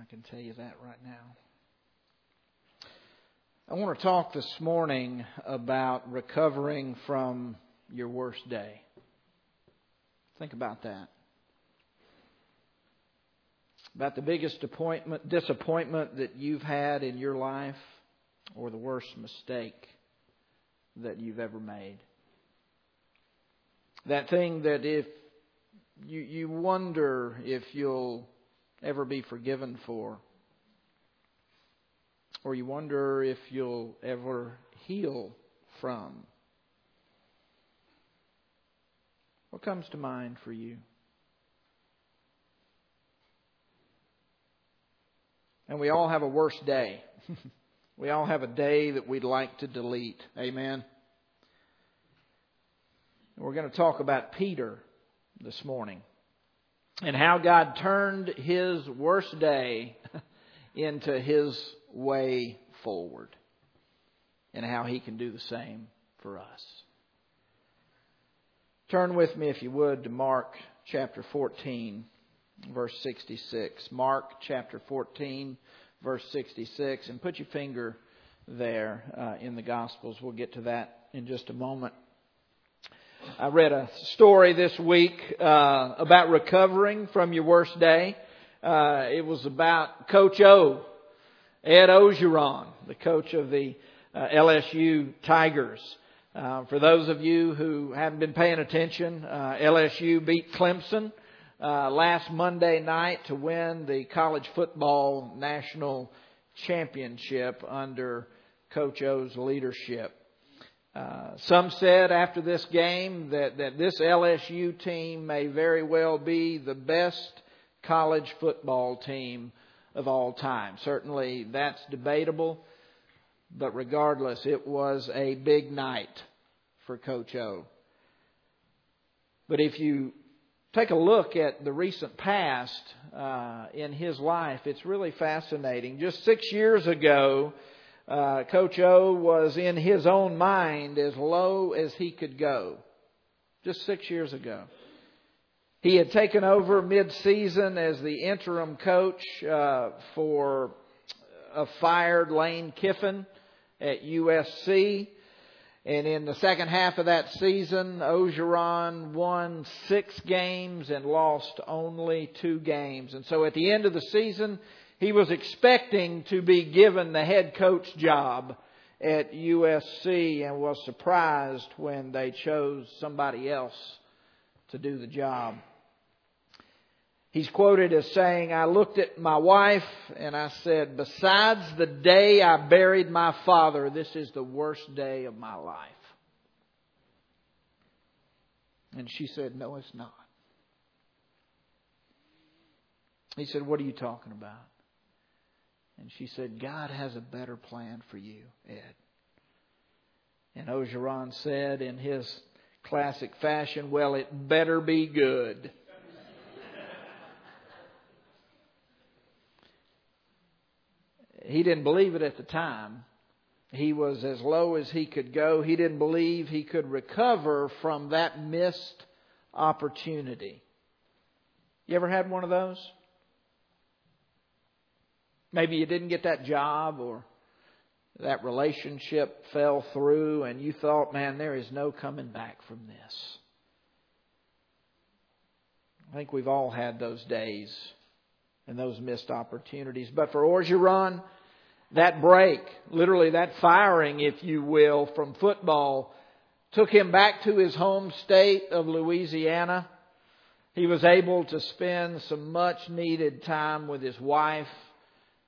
I can tell you that right now. I want to talk this morning about recovering from your worst day. Think about that. About the biggest disappointment that you've had in your life or the worst mistake that you've ever made. That thing that if you, you wonder if you'll ever be forgiven for, or you wonder if you'll ever heal from. What comes to mind for you? And we all have a worse day. we all have a day that we'd like to delete. Amen. We're going to talk about Peter this morning and how God turned his worst day into his way forward and how he can do the same for us. Turn with me, if you would, to Mark chapter 14, verse 66. Mark chapter 14, verse 66, and put your finger there uh, in the Gospels. We'll get to that in just a moment. I read a story this week uh, about recovering from your worst day. Uh, it was about Coach O, Ed Orgeron, the coach of the uh, LSU Tigers. Uh, for those of you who haven't been paying attention, uh, LSU beat Clemson uh, last Monday night to win the college football national championship under Coach O's leadership. Uh, some said after this game that, that this LSU team may very well be the best college football team of all time. Certainly that's debatable, but regardless, it was a big night for Coach O. But if you take a look at the recent past uh, in his life, it's really fascinating. Just six years ago, uh, Coach O was in his own mind as low as he could go. Just six years ago. He had taken over mid-season as the interim coach uh, for a fired Lane Kiffin at USC. And in the second half of that season, Orgeron won six games and lost only two games. And so at the end of the season, he was expecting to be given the head coach job at USC and was surprised when they chose somebody else to do the job. He's quoted as saying, I looked at my wife and I said, besides the day I buried my father, this is the worst day of my life. And she said, no, it's not. He said, what are you talking about? And she said, God has a better plan for you, Ed. And Orgeron said in his classic fashion, Well, it better be good. he didn't believe it at the time. He was as low as he could go. He didn't believe he could recover from that missed opportunity. You ever had one of those? Maybe you didn't get that job or that relationship fell through and you thought, man, there is no coming back from this. I think we've all had those days and those missed opportunities. But for Orgeron, that break, literally that firing, if you will, from football, took him back to his home state of Louisiana. He was able to spend some much needed time with his wife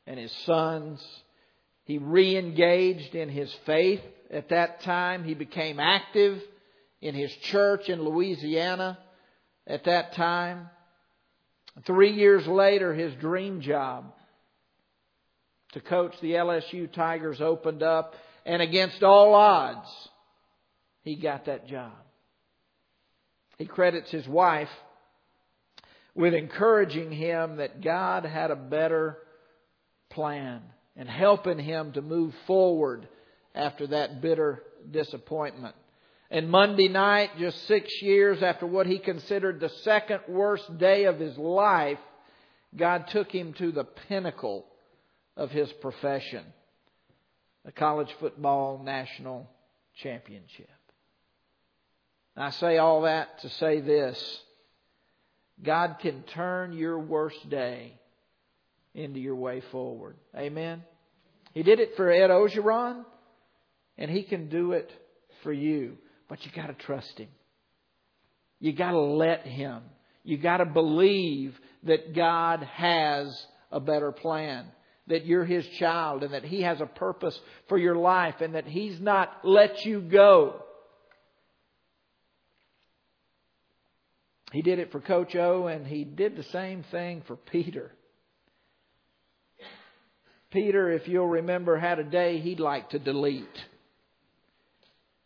and his sons. He re engaged in his faith at that time. He became active in his church in Louisiana at that time. Three years later, his dream job to coach the LSU Tigers opened up, and against all odds, he got that job. He credits his wife with encouraging him that God had a better plan and helping him to move forward after that bitter disappointment. And Monday night, just six years after what he considered the second worst day of his life, God took him to the pinnacle of his profession the college football national championship. I say all that to say this God can turn your worst day into your way forward. Amen. He did it for Ed Orgeron, and he can do it for you. But you got to trust him. You got to let him. You got to believe that God has a better plan, that you're his child, and that he has a purpose for your life, and that he's not let you go. He did it for Coach O, and he did the same thing for Peter. Peter, if you'll remember, had a day he'd like to delete.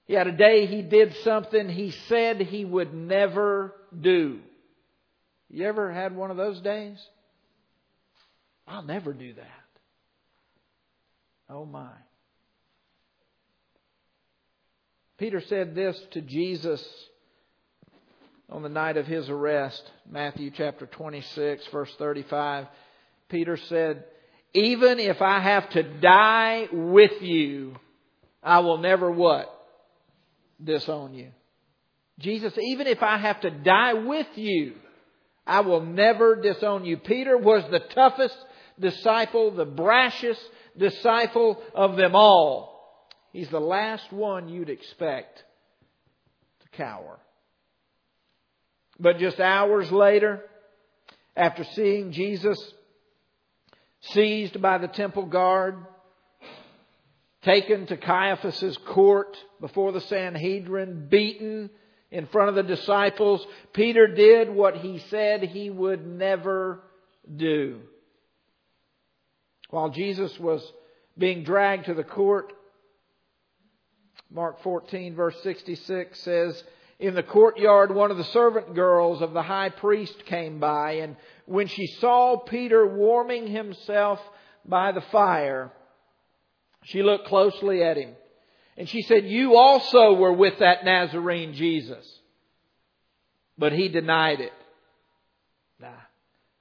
He had a day he did something he said he would never do. You ever had one of those days? I'll never do that. Oh my. Peter said this to Jesus on the night of his arrest, Matthew chapter 26, verse 35. Peter said, Even if I have to die with you, I will never what? Disown you. Jesus, even if I have to die with you, I will never disown you. Peter was the toughest disciple, the brashest disciple of them all. He's the last one you'd expect to cower. But just hours later, after seeing Jesus seized by the temple guard, taken to Caiaphas's court before the Sanhedrin, beaten in front of the disciples, Peter did what he said he would never do. While Jesus was being dragged to the court, Mark 14 verse 66 says, in the courtyard, one of the servant girls of the high priest came by, and when she saw Peter warming himself by the fire, she looked closely at him. And she said, You also were with that Nazarene Jesus. But he denied it. Nah,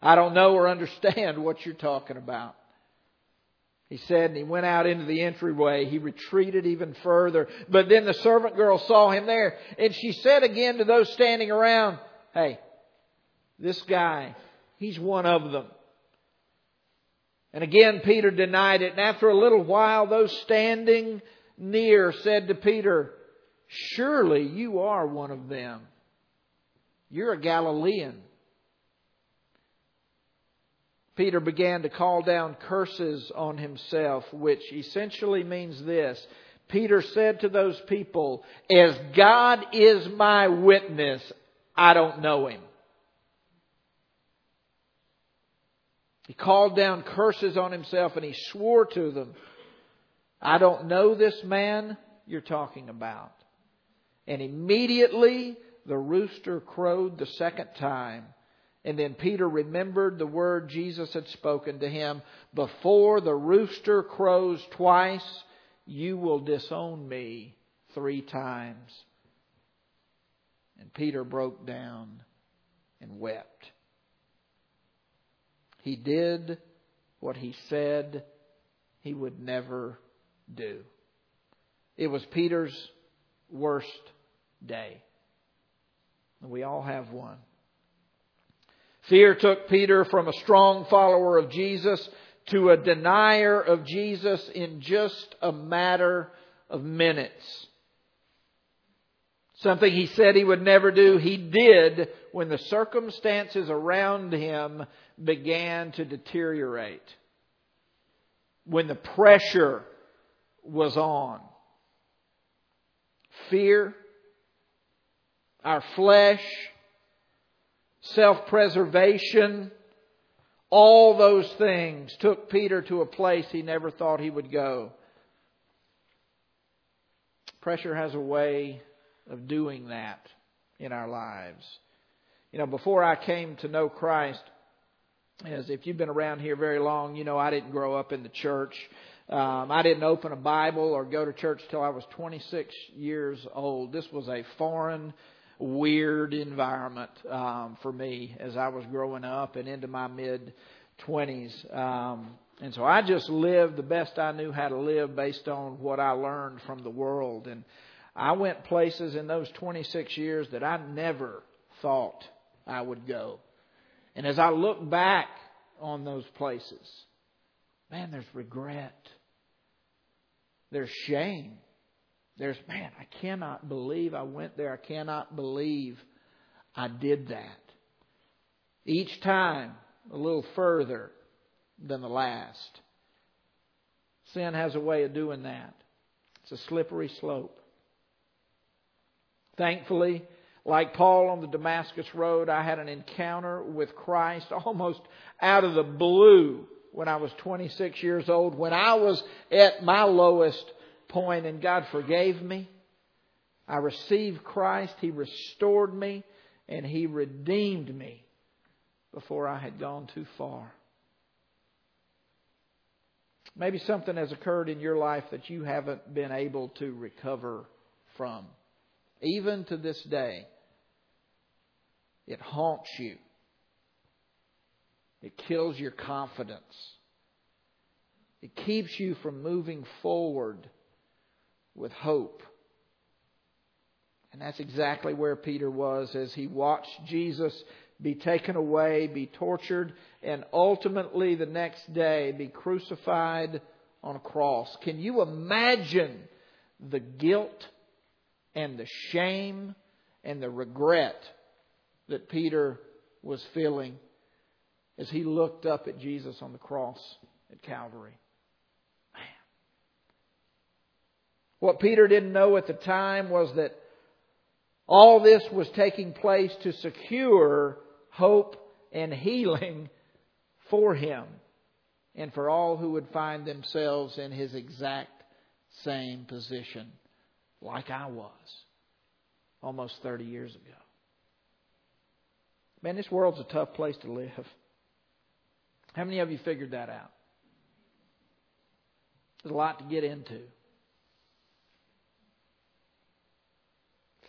I don't know or understand what you're talking about. He said, and he went out into the entryway. He retreated even further. But then the servant girl saw him there, and she said again to those standing around, Hey, this guy, he's one of them. And again, Peter denied it. And after a little while, those standing near said to Peter, Surely you are one of them. You're a Galilean. Peter began to call down curses on himself, which essentially means this. Peter said to those people, As God is my witness, I don't know him. He called down curses on himself and he swore to them, I don't know this man you're talking about. And immediately the rooster crowed the second time. And then Peter remembered the word Jesus had spoken to him Before the rooster crows twice, you will disown me three times. And Peter broke down and wept. He did what he said he would never do. It was Peter's worst day. We all have one. Fear took Peter from a strong follower of Jesus to a denier of Jesus in just a matter of minutes. Something he said he would never do, he did when the circumstances around him began to deteriorate. When the pressure was on. Fear, our flesh, self preservation, all those things took Peter to a place he never thought he would go. Pressure has a way of doing that in our lives. You know, before I came to know Christ, as if you've been around here very long, you know I didn't grow up in the church. Um, I didn't open a Bible or go to church till I was 26 years old. This was a foreign weird environment um, for me as I was growing up and into my mid 20s. Um, and so I just lived the best I knew how to live based on what I learned from the world. And I went places in those 26 years that I never thought I would go. And as I look back on those places, man, there's regret. There's shame. There's, man, I cannot believe I went there. I cannot believe I did that. Each time, a little further than the last. Sin has a way of doing that. It's a slippery slope. Thankfully, like Paul on the Damascus Road, I had an encounter with Christ almost out of the blue when I was 26 years old, when I was at my lowest point and God forgave me. I received Christ. He restored me and He redeemed me before I had gone too far. Maybe something has occurred in your life that you haven't been able to recover from. Even to this day, it haunts you. It kills your confidence. It keeps you from moving forward with hope. And that's exactly where Peter was as he watched Jesus be taken away, be tortured, and ultimately the next day be crucified on a cross. Can you imagine the guilt and the shame and the regret that Peter was feeling as he looked up at Jesus on the cross at Calvary? Man. What Peter didn't know at the time was that all this was taking place to secure hope and healing for him and for all who would find themselves in his exact same position, like I was almost 30 years ago. Man, this world's a tough place to live. How many of you figured that out? There's a lot to get into.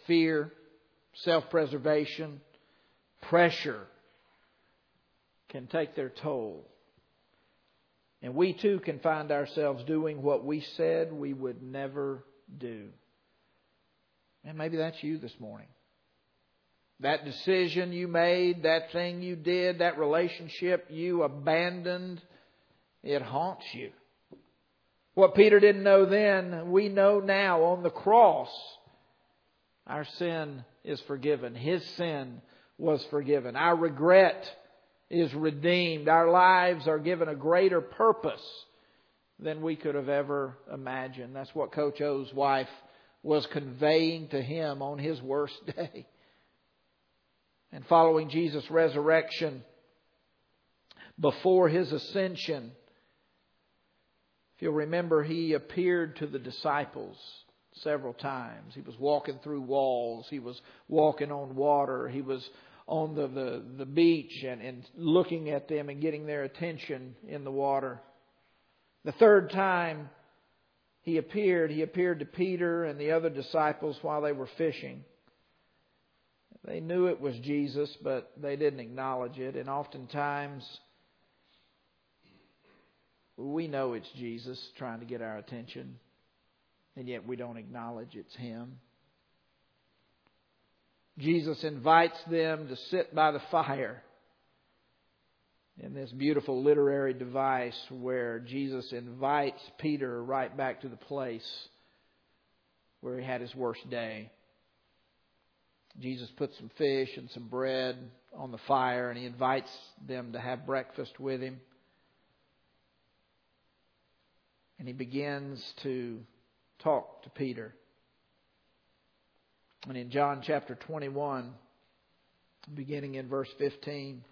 Fear, self preservation, pressure can take their toll. And we too can find ourselves doing what we said we would never do. And maybe that's you this morning. That decision you made, that thing you did, that relationship you abandoned, it haunts you. What Peter didn't know then, we know now on the cross. Our sin is forgiven. His sin was forgiven. Our regret is redeemed. Our lives are given a greater purpose than we could have ever imagined. That's what Coach O's wife was conveying to him on his worst day. And following Jesus' resurrection, before his ascension, if you'll remember, he appeared to the disciples several times. He was walking through walls. He was walking on water. He was on the, the, the beach and, and looking at them and getting their attention in the water. The third time he appeared, he appeared to Peter and the other disciples while they were fishing. They knew it was Jesus, but they didn't acknowledge it. And oftentimes, we know it's Jesus trying to get our attention and yet we don't acknowledge it's Him. Jesus invites them to sit by the fire in this beautiful literary device where Jesus invites Peter right back to the place where he had his worst day. Jesus puts some fish and some bread on the fire and he invites them to have breakfast with him. And he begins to talk to Peter. And in John chapter 21, beginning in verse 15,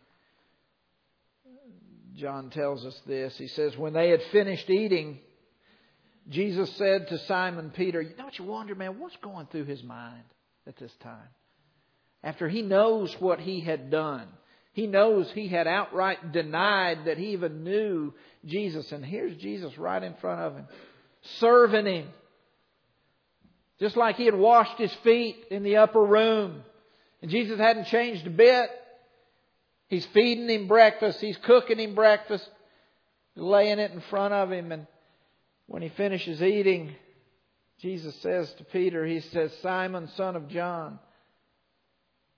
John tells us this. He says, When they had finished eating, Jesus said to Simon Peter, what you wonder, man? What's going through his mind at this time? After he knows what he had done, he knows he had outright denied that he even knew Jesus. And here's Jesus right in front of him, serving him just like he had washed his feet in the upper room And Jesus hadn't changed a bit. He's feeding him breakfast. He's cooking him breakfast, laying it in front of him. And when he finishes eating, Jesus says to Peter, He says, Simon, son of John,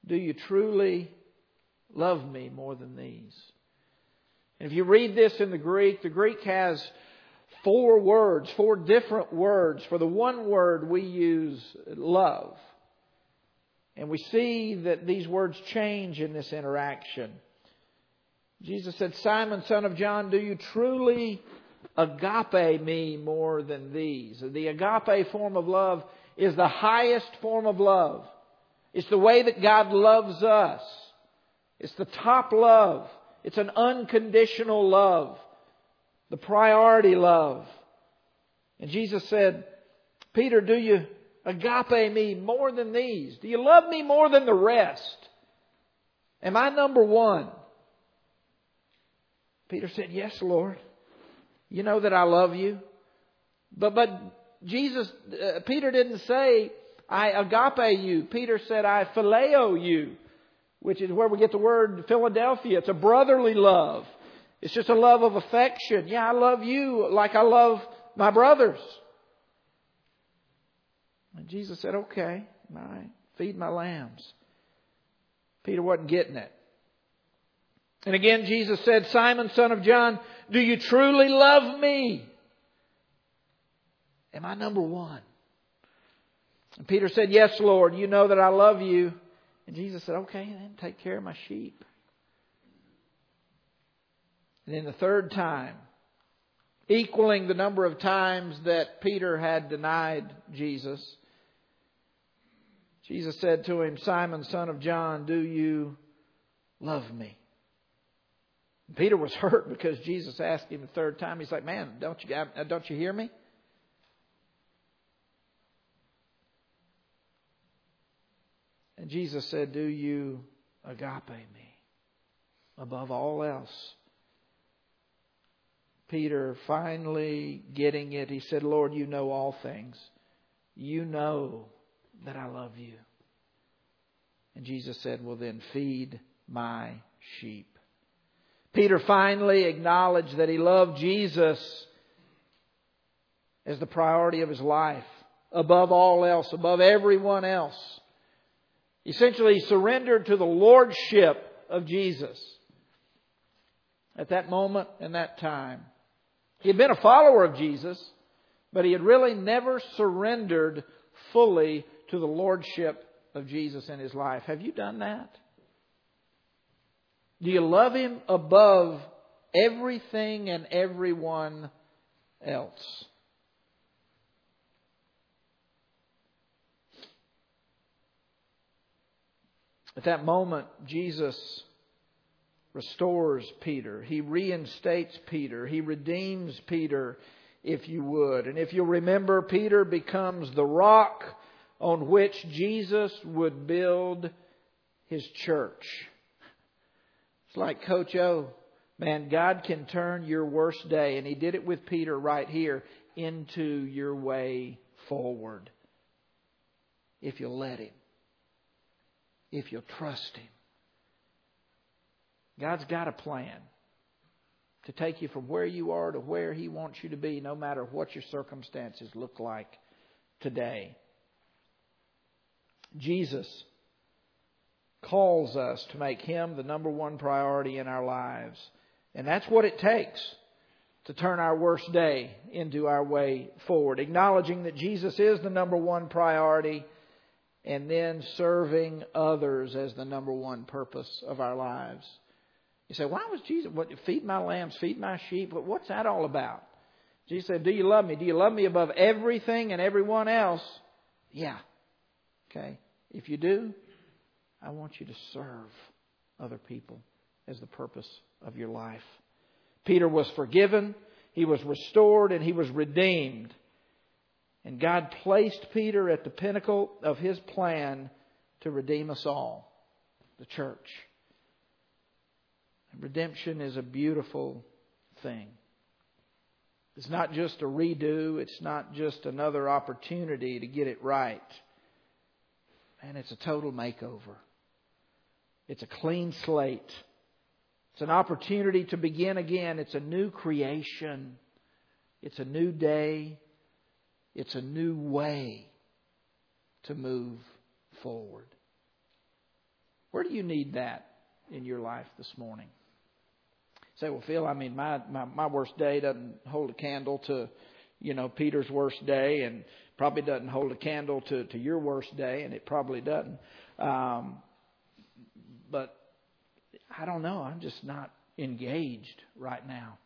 do you truly love me more than these? And if you read this in the Greek, the Greek has four words, four different words for the one word we use, love. And we see that these words change in this interaction. Jesus said, Simon, son of John, do you truly agape me more than these? The agape form of love is the highest form of love. It's the way that God loves us. It's the top love. It's an unconditional love. The priority love. And Jesus said, Peter, do you agape me more than these? Do you love me more than the rest? Am I number one? Peter said, Yes, Lord. You know that I love you. But, but Jesus, uh, Peter didn't say, I agape you. Peter said, I phileo you, which is where we get the word Philadelphia. It's a brotherly love. It's just a love of affection. Yeah, I love you like I love my brothers. And Jesus said, okay, all right, feed my lambs. Peter wasn't getting it. And again, Jesus said, Simon, son of John, do you truly love me? Am I number one? And Peter said, Yes, Lord, you know that I love you. And Jesus said, Okay, then take care of my sheep. And then the third time, equaling the number of times that Peter had denied Jesus, Jesus said to him, Simon, son of John, do you love me? Peter was hurt because Jesus asked him the third time. He's like, "Man, don't you don't you hear me?" And Jesus said, Do you agape me above all else? Peter finally getting it, he said, Lord, you know all things. You know that I love you. And Jesus said, Well, then feed my sheep. Peter finally acknowledged that he loved Jesus as the priority of his life, above all else, above everyone else essentially surrendered to the lordship of Jesus at that moment and that time. He had been a follower of Jesus, but he had really never surrendered fully to the lordship of Jesus in his life. Have you done that? Do you love him above everything and everyone else? At that moment, Jesus restores Peter. He reinstates Peter. He redeems Peter, if you would. And if you'll remember, Peter becomes the rock on which Jesus would build his church. It's like Coach O. Man, God can turn your worst day, and He did it with Peter right here, into your way forward. If you'll let Him if you'll trust Him. God's got a plan to take you from where you are to where He wants you to be, no matter what your circumstances look like today. Jesus calls us to make Him the number one priority in our lives. And that's what it takes to turn our worst day into our way forward. Acknowledging that Jesus is the number one priority and then serving others as the number one purpose of our lives. You say, why was Jesus, what, feed my lambs, feed my sheep? What's that all about? Jesus said, do you love me? Do you love me above everything and everyone else? Yeah. Okay. If you do, I want you to serve other people as the purpose of your life. Peter was forgiven, he was restored, and he was redeemed. And God placed Peter at the pinnacle of his plan to redeem us all, the church. And redemption is a beautiful thing. It's not just a redo, it's not just another opportunity to get it right. And it's a total makeover. It's a clean slate. It's an opportunity to begin again. It's a new creation. It's a new day. It's a new way to move forward. Where do you need that in your life this morning? say, well, Phil, I mean, my, my, my worst day doesn't hold a candle to, you know, Peter's worst day and probably doesn't hold a candle to, to your worst day, and it probably doesn't. Um, but I don't know. I'm just not engaged right now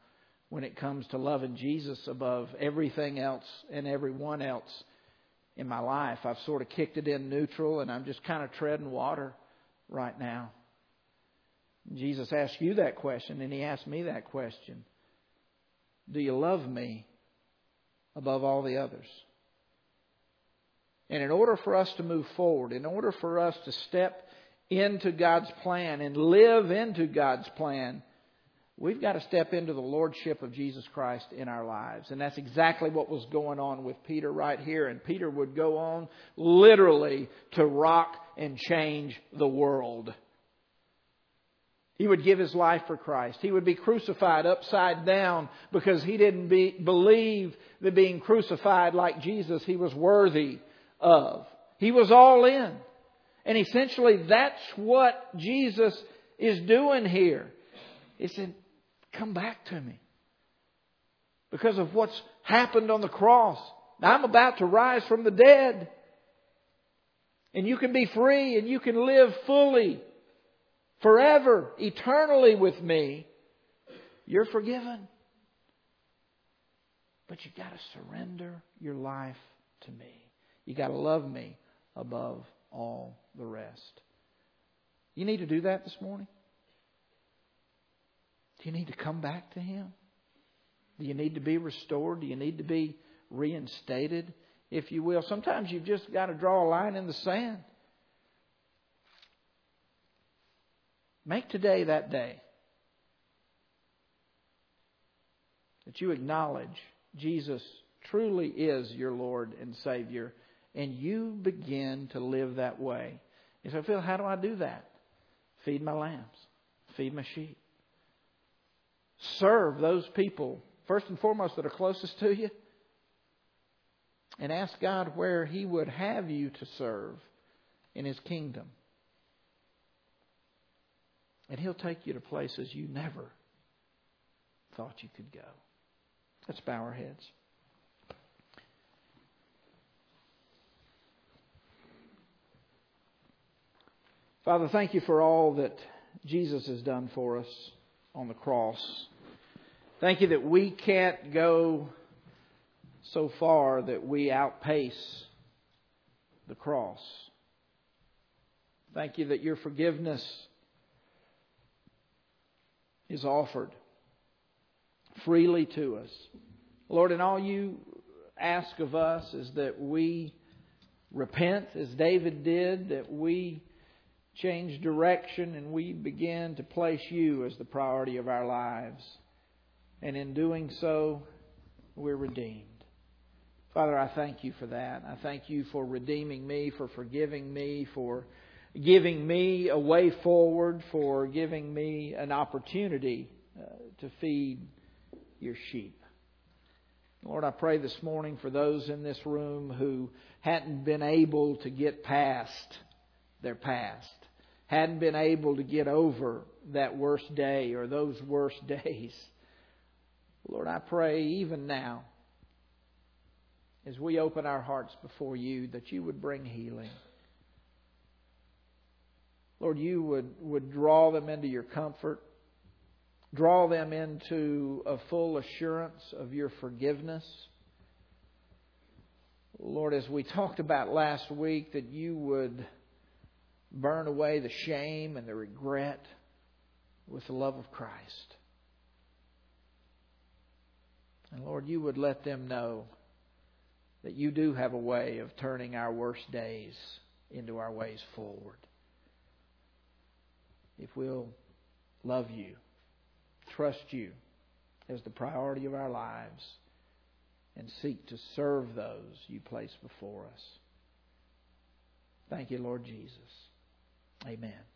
when it comes to loving Jesus above everything else and everyone else in my life. I've sort of kicked it in neutral, and I'm just kind of treading water right now. Jesus asked you that question, and he asked me that question Do you love me above all the others? And in order for us to move forward, in order for us to step into God's plan and live into God's plan, we've got to step into the Lordship of Jesus Christ in our lives. And that's exactly what was going on with Peter right here. And Peter would go on literally to rock and change the world. He would give his life for Christ. He would be crucified upside down because he didn't be, believe that being crucified like Jesus he was worthy of. He was all in. And essentially that's what Jesus is doing here. He said, come back to me. Because of what's happened on the cross. I'm about to rise from the dead. And you can be free and you can live fully forever, eternally with me, you're forgiven. But you've got to surrender your life to me. You've got to love me above all the rest. You need to do that this morning? Do you need to come back to Him? Do you need to be restored? Do you need to be reinstated, if you will? Sometimes you've just got to draw a line in the sand. Make today that day that you acknowledge Jesus truly is your Lord and Savior, and you begin to live that way. You say, Phil, how do I do that? Feed my lambs, feed my sheep. Serve those people, first and foremost, that are closest to you, and ask God where He would have you to serve in His kingdom. And He'll take you to places you never thought you could go. Let's bow our heads. Father, thank you for all that Jesus has done for us on the cross. Thank you that we can't go so far that we outpace the cross. Thank you that your forgiveness is offered freely to us. Lord, and all you ask of us is that we repent as David did, that we change direction and we begin to place you as the priority of our lives. And in doing so, we're redeemed. Father, I thank you for that. I thank you for redeeming me, for forgiving me, for giving me a way forward, for giving me an opportunity uh, to feed your sheep. Lord, I pray this morning for those in this room who hadn't been able to get past their past, hadn't been able to get over that worst day or those worst days. Lord, I pray even now, as we open our hearts before you, that you would bring healing. Lord, you would, would draw them into your comfort, draw them into a full assurance of your forgiveness. Lord, as we talked about last week, that you would burn away the shame and the regret with the love of Christ. And Lord, you would let them know that you do have a way of turning our worst days into our ways forward if we'll love you, trust you as the priority of our lives, and seek to serve those you place before us. Thank you, Lord Jesus. Amen.